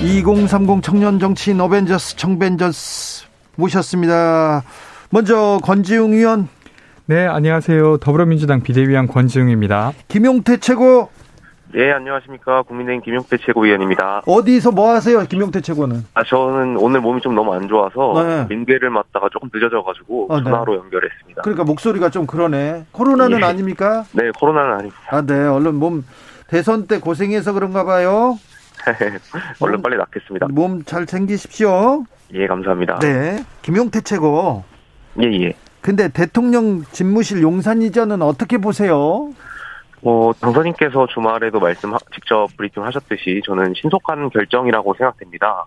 2030 청년 정치인 어벤져스 청벤져스 모셨습니다. 먼저 권지웅 의원 네, 안녕하세요. 더불어민주당 비대위원 권지웅입니다. 김용태 최고 네, 안녕하십니까. 국민의힘 김용태 최고위원입니다. 어디서 뭐 하세요, 김용태 최고는? 아, 저는 오늘 몸이 좀 너무 안 좋아서 네. 민계를 맞다가 조금 늦어져가지고 아, 네. 전화로 연결했습니다. 그러니까 목소리가 좀 그러네. 코로나는 예. 아닙니까? 네, 코로나는 아닙니다. 아, 네. 얼른 몸 대선 때 고생해서 그런가 봐요. 얼른 몸- 빨리 낫겠습니다. 몸 잘 챙기십시오. 예, 감사합니다. 네. 김용태 최고. 예, 예. 근데 대통령 집무실 용산 이전은 어떻게 보세요? 뭐, 당선인께서 주말에도 말씀, 직접 브리핑 하셨듯이 저는 신속한 결정이라고 생각됩니다.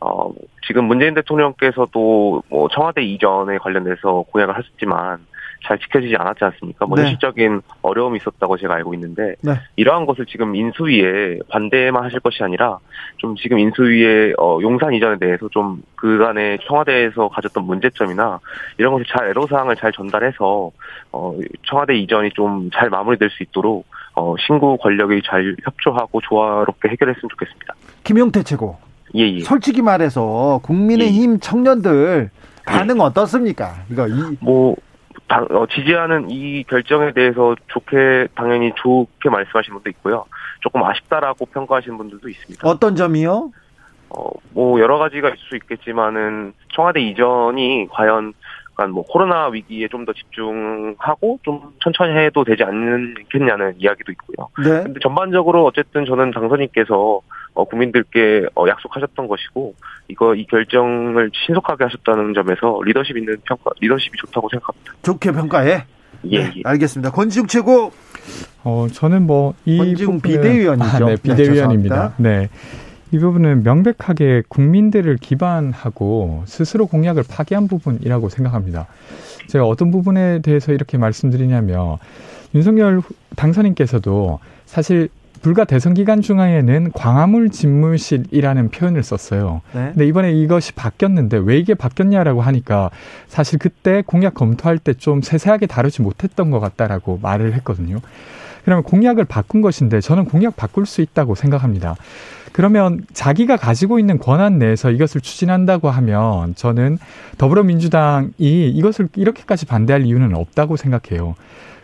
어, 지금 문재인 대통령께서도 뭐 청와대 이전에 관련돼서 공약을 하셨지만 잘 지켜지지 않았지 않습니까? 뭐 네. 현실적인 어려움이 있었다고 제가 알고 있는데 네. 이러한 것을 지금 인수위에 반대만 하실 것이 아니라 좀 지금 인수위에 어, 용산 이전에 대해서 좀 그간의 청와대에서 가졌던 문제점이나 이런 것을 잘 애로사항을 잘 전달해서 어, 청와대 이전이 좀 잘 마무리될 수 있도록 어, 신구 권력이 잘 협조하고 조화롭게 해결했으면 좋겠습니다. 김용태 최고. 예, 예. 솔직히 말해서 국민의힘 청년들 반응 어떻습니까? 이거 이 뭐 당- 어, 지지하는 이 결정에 대해서 좋게 당연히 좋게 말씀하시는 분도 있고요. 조금 아쉽다라고 평가하시는 분들도 있습니다. 어떤 점이요? 어, 뭐 여러 가지가 있을 수 있겠지만은 청와대 이전이 과연 약간 뭐 코로나 위기에 좀 더 집중하고 좀 천천히 해도 되지 않겠냐는 이야기도 있고요. 네. 근데 전반적으로 어쨌든 저는 당선인께서 어, 국민들께 어, 약속하셨던 것이고 이거 이 결정을 신속하게 하셨다는 점에서 리더십 있는 평가 리더십이 좋다고 생각합니다. 좋게 평가해. 예, 네, 예. 알겠습니다. 권지웅 최고. 어, 저는 뭐, 이. 권지웅 부분은- 비대위원이죠. 아, 네, 네, 비대위원입니다. 네. 이 부분은 명백하게 국민들을 기반하고 스스로 공약을 파기한 부분이라고 생각합니다. 제가 어떤 부분에 대해서 이렇게 말씀드리냐면, 윤석열 후- 당선인께서도 사실 불과 대선 기간 중에는 광화문 집무실이라는 표현을 썼어요. 네. 근데 이번에 이것이 바뀌었는데 왜 이게 바뀌었냐라고 하니까 사실 그때 공약 검토할 때 좀 세세하게 다루지 못했던 것 같다라고 말을 했거든요. 그러면 공약을 바꾼 것인데 저는 공약 바꿀 수 있다고 생각합니다. 그러면 자기가 가지고 있는 권한 내에서 이것을 추진한다고 하면 저는 더불어민주당이 이것을 이렇게까지 반대할 이유는 없다고 생각해요.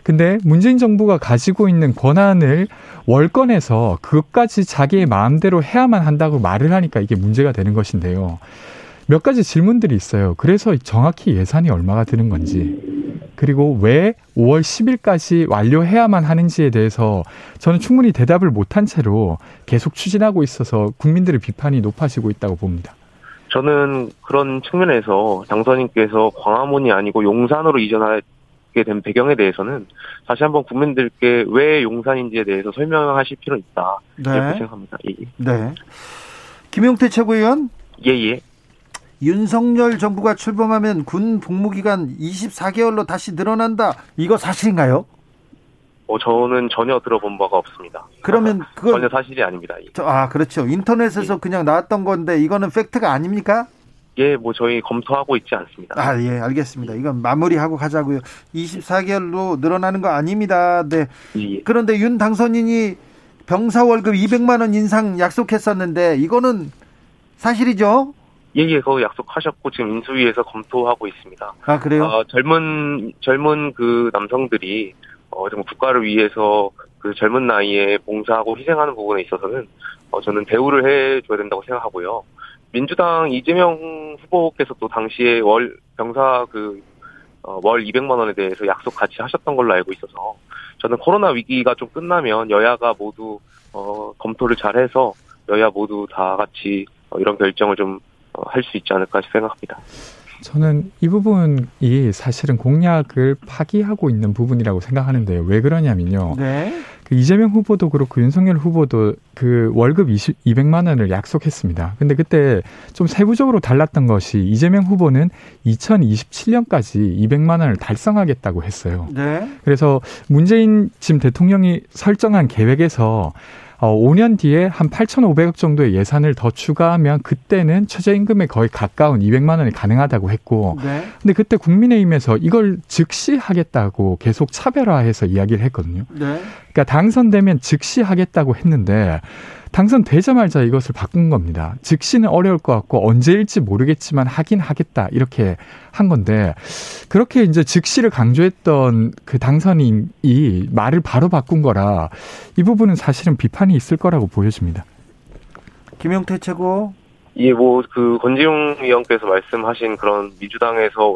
근데 문재인 정부가 가지고 있는 권한을 월권에서 그것까지 자기의 마음대로 해야만 한다고 말을 하니까 이게 문제가 되는 것인데요. 몇 가지 질문들이 있어요. 그래서 정확히 예산이 얼마가 드는 건지, 그리고 왜 5월 10일까지 완료해야만 하는지에 대해서 저는 충분히 대답을 못한 채로 계속 추진하고 있어서 국민들의 비판이 높아지고 있다고 봅니다. 저는 그런 측면에서 당선인께서 광화문이 아니고 용산으로 이전 하게 된 배경에 대해서는 다시 한번 국민들께 왜 용산인지에 대해서 설명하실 필요는 있다 이렇게 네. 생각합니다. 예, 네. 김용태 최고위원. 예, 예. 윤석열 정부가 출범하면 군 복무 기간 24개월로 다시 늘어난다. 이거 사실인가요? 어, 저는 전혀 들어본 바가 없습니다. 그러면 그걸 전혀 사실이 아닙니다. 예. 저- 아 그렇죠. 인터넷에서 그냥 나왔던 건데 이거는 팩트가 아닙니까? 예, 뭐 저희 검토하고 있지 않습니다. 아 예 알겠습니다. 이건 마무리하고 가자고요. 24개월로 늘어나는 거 아닙니다. 네. 예, 예. 그런데 윤 당선인이 병사 월급 200만 원 인상 약속했었는데 이거는 사실이죠? 예, 예, 그거 약속하셨고 지금 인수위에서 검토하고 있습니다. 아 그래요? 어, 젊은 젊은 그 남성들이 어, 정말 국가를 위해서 그 젊은 나이에 봉사하고 희생하는 부분에 있어서는 어, 저는 대우를 해줘야 된다고 생각하고요. 민주당 이재명 후보께서 또 당시에 월 병사 그 어, 월 200만 원에 대해서 약속 같이 하셨던 걸로 알고 있어서 저는 코로나 위기가 좀 끝나면 여야가 모두 어, 검토를 잘해서 여야 모두 다 같이 어, 이런 결정을 좀 할수 있지 않을까 생각합니다. 저는 이 부분이 사실은 공약을 파기하고 있는 부분이라고 생각하는데요. 왜 그러냐면요. 네. 그 이재명 후보도 그렇고 윤석열 후보도 그 월급 20, 200만 원을 약속했습니다. 근데 그때 좀 세부적으로 달랐던 것이 이재명 후보는 2027년까지 200만 원을 달성하겠다고 했어요. 네. 그래서 문재인 지금 대통령이 설정한 계획에서 어, 5년 뒤에 한 8,500억 정도의 예산을 더 추가하면 그때는 최저임금에 거의 가까운 200만 원이 가능하다고 했고, 네. 근데 그때 국민의힘에서 이걸 즉시 하겠다고 계속 차별화해서 이야기를 했거든요. 네. 그러니까 당선되면 즉시 하겠다고 했는데 당선되자마자 이것을 바꾼 겁니다. 즉시는 어려울 것 같고 언제일지 모르겠지만 하긴 하겠다 이렇게 한 건데 그렇게 이제 즉시를 강조했던 그 당선인이 말을 바로 바꾼 거라 이 부분은 사실은 비판이 있을 거라고 보여집니다. 김용태 최고. 예, 뭐 그 권지용 의원께서 말씀하신 그런 민주당에서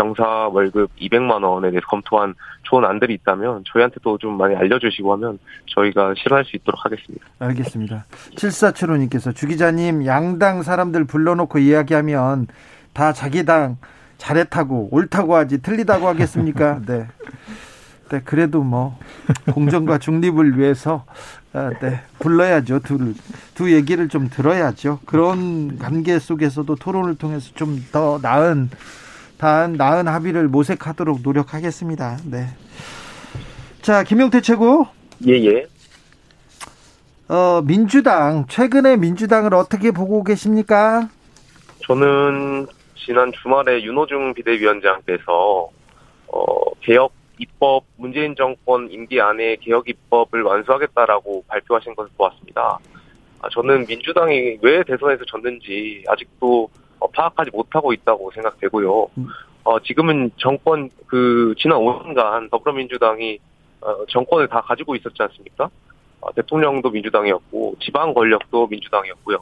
병사 월급 200만 원에 대해서 검토한 좋은 안들이 있다면 저희한테도 좀 많이 알려주시고 하면 저희가 실현할 수 있도록 하겠습니다. 알겠습니다. 7475님께서 주 기자님 양당 사람들 불러놓고 이야기하면 다 자기 당 잘했다고 옳다고 하지 틀리다고 하겠습니까? 네. 네, 그래도 뭐 공정과 중립을 위해서 아, 네, 불러야죠. 두, 두 얘기를 좀 들어야죠. 그런 관계 속에서도 토론을 통해서 좀 더 나은 단 나은 합의를 모색하도록 노력하겠습니다. 네. 자, 김용태 최고. 예, 예. 어, 민주당, 최근에 민주당을 어떻게 보고 계십니까? 저는 지난 주말에 윤호중 비대위원장께서, 어, 개혁 입법, 문재인 정권 임기 안에 개혁 입법을 완수하겠다라고 발표하신 것을 보았습니다. 아, 저는 민주당이 왜 대선에서 졌는지 아직도 어, 파악하지 못하고 있다고 생각되고요. 음. 어, 지금은 정권 그 지난 5년간 더불어민주당이 어, 정권을 다 가지고 있었지 않습니까? 어, 대통령도 민주당이었고 지방 권력도 민주당이었고요.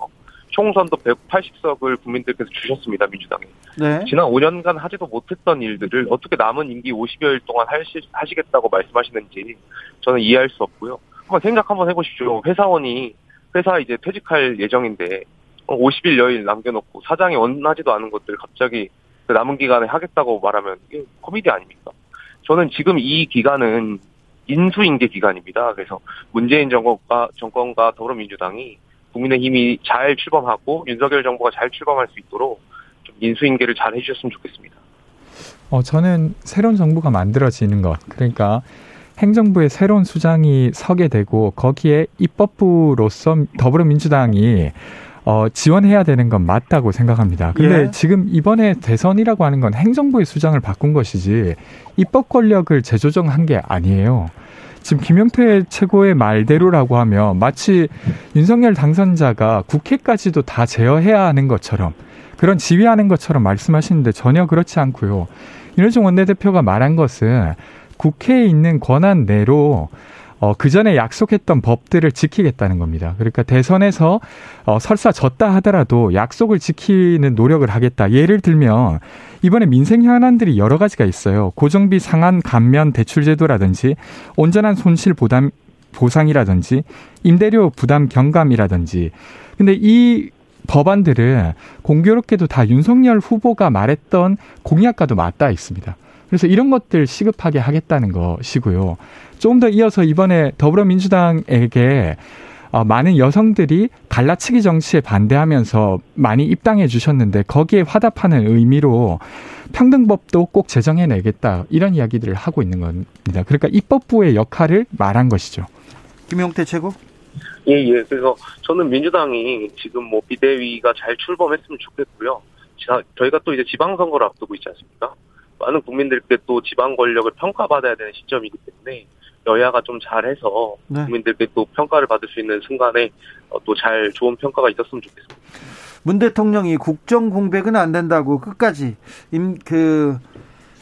총선도 180석을 국민들께서 주셨습니다 민주당에. 네. 지난 5년간 하지도 못했던 일들을 어떻게 남은 임기 50여일 동안 하시, 하시겠다고 말씀하시는지 저는 이해할 수 없고요. 한번 생각 한번 해보십시오. 회사원이 회사 이제 퇴직할 예정인데 50일 여일 남겨놓고 사장이 원하지도 않은 것들 갑자기 그 남은 기간에 하겠다고 말하면 이게 코미디 아닙니까? 저는 지금 이 기간은 인수인계 기간입니다. 그래서 문재인 정권과 정권과 더불어민주당이 국민의힘이 잘 출범하고 윤석열 정부가 잘 출범할 수 있도록 좀 인수인계를 잘 해주셨으면 좋겠습니다. 어 저는 새로운 정부가 만들어지는 것 그러니까 행정부의 새로운 수장이 서게 되고 거기에 입법부로서 더불어민주당이 어, 지원해야 되는 건 맞다고 생각합니다. 근데 예. 지금 이번에 대선이라고 하는 건 행정부의 수장을 바꾼 것이지 입법 권력을 재조정한 게 아니에요. 지금 김영태 최고의 말대로라고 하면 마치 윤석열 당선자가 국회까지도 다 제어해야 하는 것처럼 그런 지휘하는 것처럼 말씀하시는데 전혀 그렇지 않고요. 윤호중 원내대표가 말한 것은 국회에 있는 권한 내로 어, 그 전에 약속했던 법들을 지키겠다는 겁니다. 그러니까 대선에서 어, 설사 졌다 하더라도 약속을 지키는 노력을 하겠다. 예를 들면 이번에 민생 현안들이 여러 가지가 있어요. 고정비 상한 감면 대출 제도라든지 온전한 손실 보담 보상이라든지 임대료 부담 경감이라든지 근데 이 법안들은 공교롭게도 다 윤석열 후보가 말했던 공약과도 맞닿아 있습니다. 그래서 이런 것들 시급하게 하겠다는 것이고요. 조금 더 이어서 이번에 더불어민주당에게 어, 많은 여성들이 갈라치기 정치에 반대하면서 많이 입당해 주셨는데 거기에 화답하는 의미로 평등법도 꼭 제정해내겠다 이런 이야기들을 하고 있는 겁니다. 그러니까 입법부의 역할을 말한 것이죠. 김용태 최고. 예, 예. 그래서 저는 민주당이 지금 뭐 비대위가 잘 출범했으면 좋겠고요. 저희가 또 이제 지방선거를 앞두고 있지 않습니까? 많은 국민들께 또 지방 권력을 평가받아야 되는 시점이기 때문에 여야가 좀 잘해서 네. 국민들께 또 평가를 받을 수 있는 순간에 어, 또잘 좋은 평가가 있었으면 좋겠습니다. 문 대통령이 국정 공백은 안 된다고 끝까지 임 그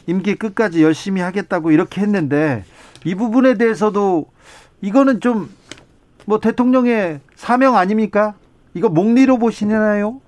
임기 끝까지 열심히 하겠다고 이렇게 했는데 이 부분에 대해서도 이거는 좀 뭐 대통령의 사명 아닙니까? 이거 목리로 보시나요?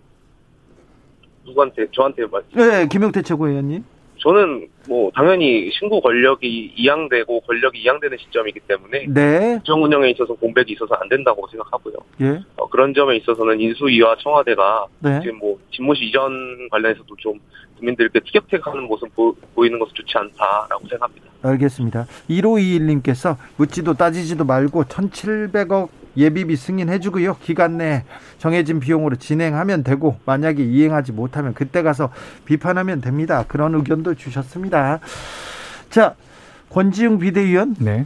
누구한테 저한테 말씀? 네, 김영태 최고위원님. 저는 뭐 당연히 신구 권력이 이양되고 권력이 이양되는 시점이기 때문에 네. 정 운영에 있어서 공백이 있어서 안 된다고 생각하고요. 예. 어, 그런 점에 있어서는 인수위와 청와대가 네. 지금 뭐 집무실 이전 관련해서도 좀 국민들께 티격태격하는 모습 보, 보이는 것은 좋지 않다라고 생각합니다. 알겠습니다. 1521님께서 묻지도 따지지도 말고 1,700억 예비비 승인해주고요. 기간 내 정해진 비용으로 진행하면 되고 만약에 이행하지 못하면 그때 가서 비판하면 됩니다. 그런 의견도 주셨습니다. 자, 권지웅 비대위원 네.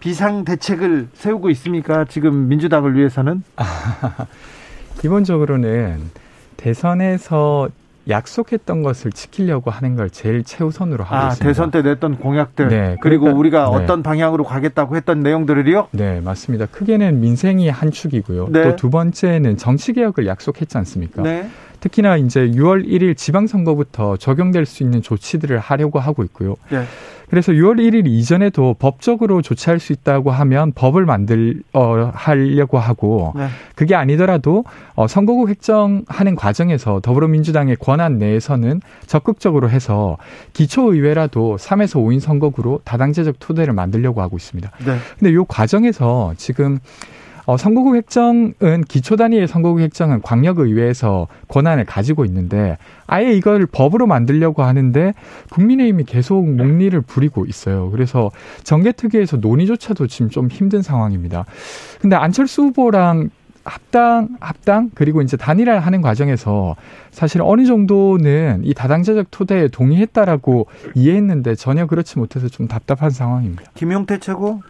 비상 대책을 세우고 있습니까? 지금 민주당을 위해서는 기본적으로는 대선에서 약속했던 것을 지키려고 하는 걸 제일 최우선으로 하고 아, 있습니다. 대선 때 냈던 공약들 네, 그리고 그러니까- 우리가 네. 어떤 방향으로 가겠다고 했던 내용들을요. 네, 맞습니다. 크게는 민생이 한 축이고요. 네. 또두 번째는 정치 개혁을 약속했지 않습니까? 네. 특히나 이제 6월 1일 지방선거부터 적용될 수 있는 조치들을 하려고 하고 있고요. 네. 그래서 6월 1일 이전에도 법적으로 조치할 수 있다고 하면 법을 만들 어 하려고 하고 네. 그게 아니더라도 어 선거구 획정하는 과정에서 더불어민주당의 권한 내에서는 적극적으로 해서 기초 의회라도 3에서 5인 선거구로 다당제적 토대를 만들려고 하고 있습니다. 네. 근데 요 과정에서 지금 어, 선거구 획정은 기초 단위의 선거구 획정은 광역의회에서 권한을 가지고 있는데 아예 이걸 법으로 만들려고 하는데 국민의힘이 계속 목리를 부리고 있어요. 그래서 정개특위에서 논의조차도 지금 좀 힘든 상황입니다. 근데 안철수 후보랑 합당, 합당, 그리고 이제 단일화를 하는 과정에서 사실 어느 정도는 이 다당제적 토대에 동의했다라고 이해했는데 전혀 그렇지 못해서 좀 답답한 상황입니다. 김용태 최고.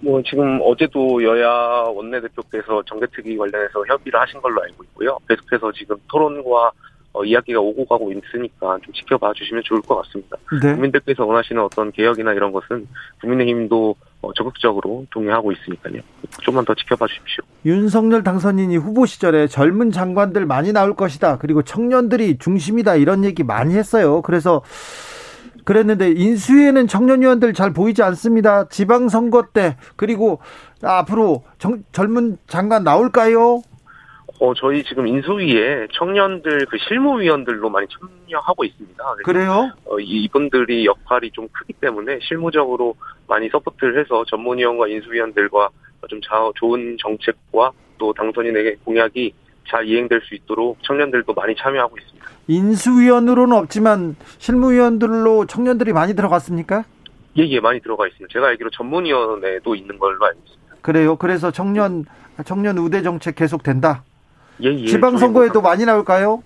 뭐 지금 어제도 여야 원내대표께서 정개특위 관련해서 협의를 하신 걸로 알고 있고요. 계속해서 지금 토론과 어, 이야기가 오고 가고 있으니까 좀 지켜봐 주시면 좋을 것 같습니다. 네. 국민들께서 원하시는 어떤 개혁이나 이런 것은 국민의힘도 어, 적극적으로 동의하고 있으니까요. 좀만 더 지켜봐 주십시오. 윤석열 당선인이 후보 시절에 젊은 장관들 많이 나올 것이다. 그리고 청년들이 중심이다. 이런 얘기 많이 했어요. 그래서 그랬는데 인수위에는 청년 의원들 잘 보이지 않습니다. 지방 선거 때 그리고 앞으로 정- 젊은 장관 나올까요? 어, 저희 지금 인수위에 청년들 그 실무위원들로 많이 참여하고 있습니다. 그래요? 어, 이- 이분들이 역할이 좀 크기 때문에 실무적으로 많이 support를 해서 전문위원과 인수위원들과 좀 자, 좋은 정책과 또 당선인에게 공약이 잘 이행될 수 있도록 청년들도 많이 참여하고 있습니다. 인수위원으로는 없지만 실무위원들로 청년들이 많이 들어갔습니까? 예, 예, 많이 들어가 있습니다. 제가 알기로 전문위원회도 있는 걸로 알고 있습니다. 그래요. 그래서 청년 청년 우대 정책 계속 된다. 예, 예. 지방선거에도 많이 나올까요?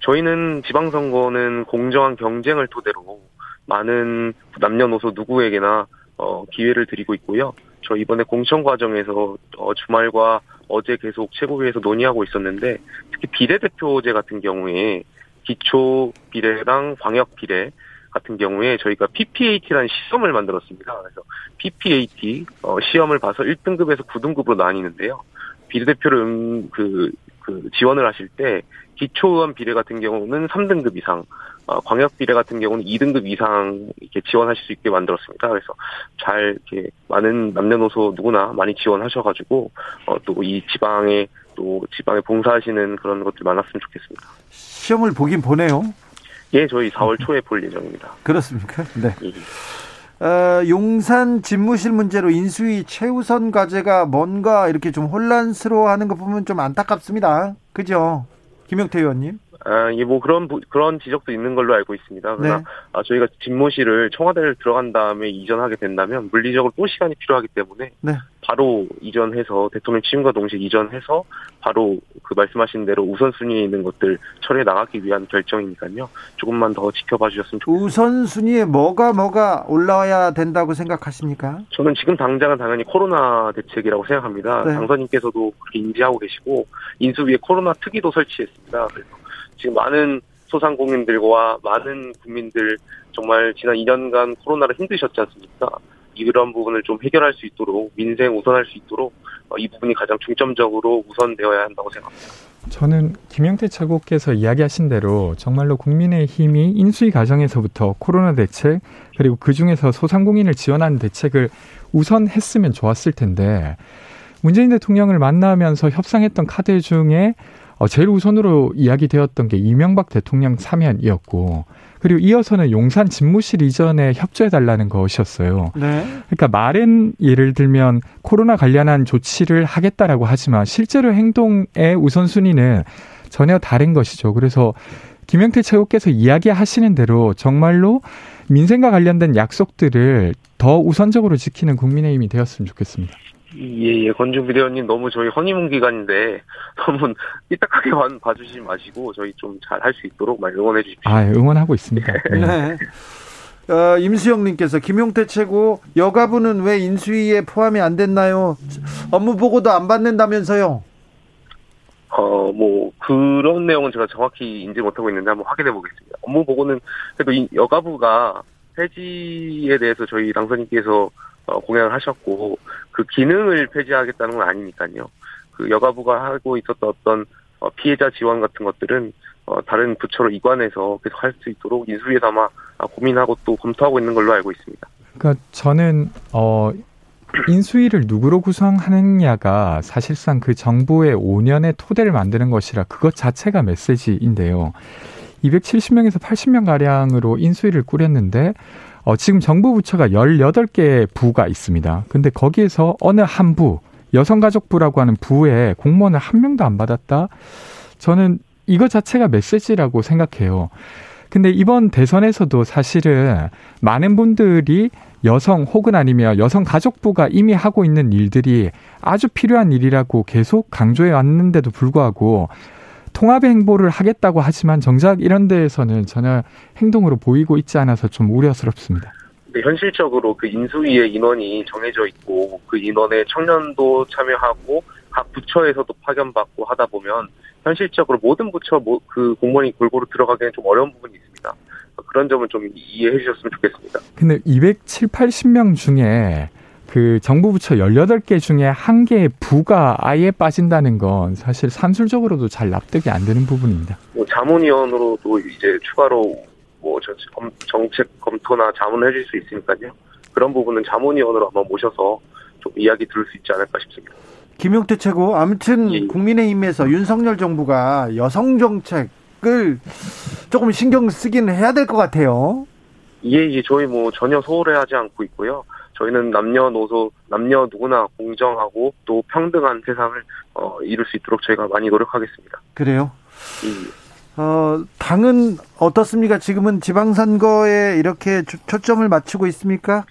저희는 지방선거는 공정한 경쟁을 토대로 많은 남녀노소 누구에게나 어, 기회를 드리고 있고요. 저 이번에 공천 과정에서 어, 주말과 어제 계속 최고위에서 논의하고 있었는데 특히 비례대표제 같은 경우에 기초 비례랑 광역 비례 같은 경우에 저희가 PPAT라는 시험을 만들었습니다. 그래서 PPAT 어, 시험을 봐서 1등급에서 9등급으로 나뉘는데요. 비례대표를 음, 그, 그 지원을 하실 때 기초의원 비례 같은 경우는 3등급 이상, 어, 광역 비례 같은 경우는 2등급 이상 이렇게 지원하실 수 있게 만들었습니다. 그래서 잘 이렇게 많은 남녀노소 누구나 많이 지원하셔가지고 어, 또이 지방에 또 지방에 봉사하시는 그런 것들 많았으면 좋겠습니다. 시험을 보긴 보네요. 예, 저희 4월 초에 볼 예정입니다. 그렇습니까? 네. 예. 어, 용산 집무실 문제로 인수위 최우선 과제가 뭔가 이렇게 좀 혼란스러워하는 거 보면 좀 안타깝습니다. 그죠? 김영태 의원님. 아, 예, 뭐 그런 부- 그런 지적도 있는 걸로 알고 있습니다. 그러나 네. 아, 저희가 집무실을 청와대를 들어간 다음에 이전하게 된다면 물리적으로 또 시간이 필요하기 때문에 네. 바로 이전해서 대통령 취임과 동시에 이전해서 바로 그 말씀하신 대로 우선순위에 있는 것들 처리해 나가기 위한 결정이니까요. 조금만 더 지켜봐 주셨으면 좋겠습니다. 우선순위에 뭐가 뭐가 올라와야 된다고 생각하십니까? 저는 지금 당장은 당연히 코로나 대책이라고 생각합니다. 네. 당선인께서도 그렇게 인지하고 계시고 인수위에 코로나 특위도 설치했습니다. 그래서 지금 많은 소상공인들과 많은 국민들 정말 지난 2년간 코로나로 힘드셨지 않습니까? 이런 부분을 좀 해결할 수 있도록 민생 우선할 수 있도록 어, 이 부분이 가장 중점적으로 우선되어야 한다고 생각합니다. 저는 김영태 최고께서 이야기하신 대로 정말로 국민의 힘이 인수위 과정에서부터 코로나 대책 그리고 그 중에서 소상공인을 지원하는 대책을 우선했으면 좋았을 텐데 문재인 대통령을 만나면서 협상했던 카드 중에 어, 제일 우선으로 이야기되었던 게 이명박 대통령 사면이었고 그리고 이어서는 용산 집무실 이전에 협조해달라는 것이었어요. 네. 그러니까 말은 예를 들면 코로나 관련한 조치를 하겠다라고 하지만 실제로 행동의 우선순위는 전혀 다른 것이죠. 그래서 김영태 최고께서 이야기하시는 대로 정말로 민생과 관련된 약속들을 더 우선적으로 지키는 국민의힘이 되었으면 좋겠습니다. 예, 예. 건중 비대위원님 너무 저희 허니문 기간인데 너무 삐딱하게 봐 주시지 마시고 저희 좀 잘 할 수 있도록 많이 응원해 주십시오. 아, 응원하고 있습니다. 네. 네. 어, 임수영님께서 김용태 최고 여가부는 왜 인수위에 포함이 안 됐나요? 업무 보고도 안 받는다면서요? 어, 뭐, 그런 내용은 제가 정확히 인지 못하고 있는데 한번 확인해 보겠습니다. 업무 보고는 그래도 여가부가 폐지에 대해서 저희 당선인께서 어, 공약을 하셨고 그 기능을 폐지하겠다는 건 아니니까요. 그 여가부가 하고 있었던 어떤 어, 피해자 지원 같은 것들은 어, 다른 부처로 이관해서 계속 할 수 있도록 인수위에서 아마 고민하고 또 검토하고 있는 걸로 알고 있습니다. 그러니까 저는 어 인수위를 누구로 구성하느냐가 사실상 그 정부의 5년의 토대를 만드는 것이라 그것 자체가 메시지인데요. 270명에서 80명 가량으로 인수위를 꾸렸는데 어, 지금 정부 부처가 18개 부가 있습니다. 근데 거기에서 어느 한 부, 여성가족부라고 하는 부에 공무원을 한 명도 안 받았다? 저는 이거 자체가 메시지라고 생각해요. 근데 이번 대선에서도 사실은 많은 분들이 여성 혹은 아니면 여성 가족부가 이미 하고 있는 일들이 아주 필요한 일이라고 계속 강조해 왔는데도 불구하고 통합 행보를 하겠다고 하지만 정작 이런 데에서는 전혀 행동으로 보이고 있지 않아서 좀 우려스럽습니다. 네, 현실적으로 그 인수위의 인원이 정해져 있고 그 인원에 청년도 참여하고 각 부처에서도 파견받고 하다 보면 현실적으로 모든 부처 그 공무원이 골고루 들어가기는 좀 어려운 부분이 있습니다. 그런 점을 좀 이해해 주셨으면 좋겠습니다. 근데 270, 80명 중에 그 정부 부처 18개 중에 한 개의 부가 아예 빠진다는 건 사실 산술적으로도 잘 납득이 안 되는 부분입니다. 뭐 자문위원으로도 이제 추가로 뭐 정책 검토나 자문을 해줄 수 있으니까요. 그런 부분은 자문위원으로 한번 모셔서 좀 이야기 들을 수 있지 않을까 싶습니다. 김용태 최고 아무튼 예. 국민의힘에서 윤석열 정부가 여성 정책을 조금 신경 쓰기는 해야 될 것 같아요. 예, 예, 저희 뭐 전혀 소홀해하지 않고 있고요. 저희는 남녀노소 남녀 누구나 공정하고 또 평등한 세상을 어, 이룰 수 있도록 저희가 많이 노력하겠습니다. 그래요? 예. 어, 당은 어떻습니까? 지금은 지방선거에 이렇게 초점을 맞추고 있습니까?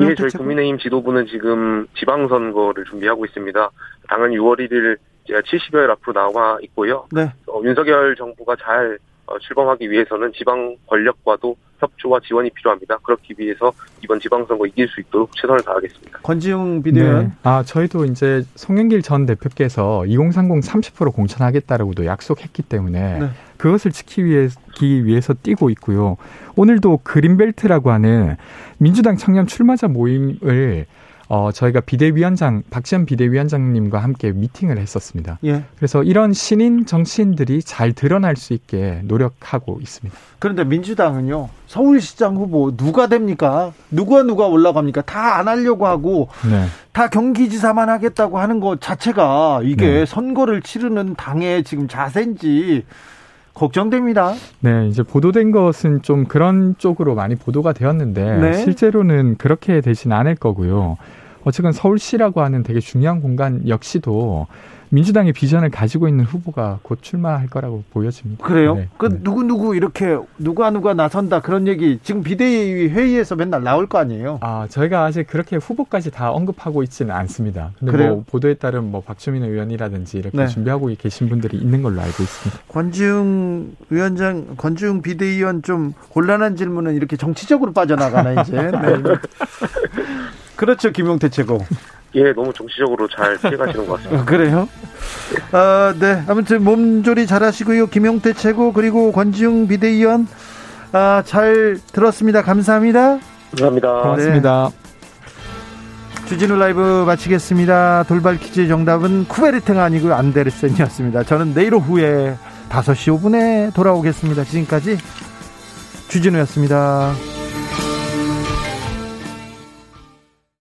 예, 저희 국민의힘 지도부는 지금 지방선거를 준비하고 있습니다. 당은 6월 1일 제가 70여일 앞으로 나와 있고요. 네. 어, 윤석열 정부가 잘 어, 출범하기 위해서는 지방 권력과도 협조와 지원이 필요합니다. 그렇기 위해서 이번 지방선거 이길 수 있도록 최선을 다하겠습니다. 권지웅 비대위원. 네. 아, 저희도 이제 송영길 전 대표께서 2030 30% 공천하겠다라고도 약속했기 때문에 네. 그것을 지키기 위해서 뛰고 있고요. 오늘도 그린벨트라고 하는 민주당 청년 출마자 모임을 어, 저희가 비대위원장, 박지원 비대위원장님과 함께 미팅을 했었습니다. 예. 그래서 이런 신인 정치인들이 잘 드러날 수 있게 노력하고 있습니다. 그런데 민주당은요, 서울시장 후보 누가 됩니까? 누가 누가 올라갑니까? 다 안 하려고 하고, 네. 다 경기지사만 하겠다고 하는 것 자체가 이게 네. 선거를 치르는 당의 지금 자세인지 걱정됩니다. 네, 이제 보도된 것은 좀 그런 쪽으로 많이 보도가 되었는데 네. 실제로는 그렇게 되진 않을 거고요. 어쨌든 서울시라고 하는 되게 중요한 공간 역시도 민주당의 비전을 가지고 있는 후보가 곧 출마할 거라고 보여집니다. 그래요? 네. 그 네. 누구 누구 이렇게 누가 누가 나선다 그런 얘기 지금 비대위 회의에서 맨날 나올 거 아니에요? 아 저희가 아직 그렇게 후보까지 다 언급하고 있지는 않습니다. 근데 뭐 그래요? 뭐 보도에 따른 뭐 박주민 의원이라든지 이렇게 네. 준비하고 계신 분들이 있는 걸로 알고 있습니다. 권지웅 위원장, 권지웅 비대위원 좀 곤란한 질문은 이렇게 정치적으로 빠져나가나 이제. 네. 그렇죠, 김용태 최고. 예, 너무 정치적으로 잘 피해가시는 것 같습니다. 그래요? 아, 네. 아무튼 몸조리 잘하시고요. 김용태 최고 그리고 권지웅 비대위원 아, 잘 들었습니다. 감사합니다. 감사합니다. 고맙습니다. 네. 주진우 라이브 마치겠습니다. 돌발 퀴즈 정답은 쿠베르탱 아니고 안데르센이었습니다. 저는 내일 오후에 5시 5분에 돌아오겠습니다. 지금까지 주진우였습니다.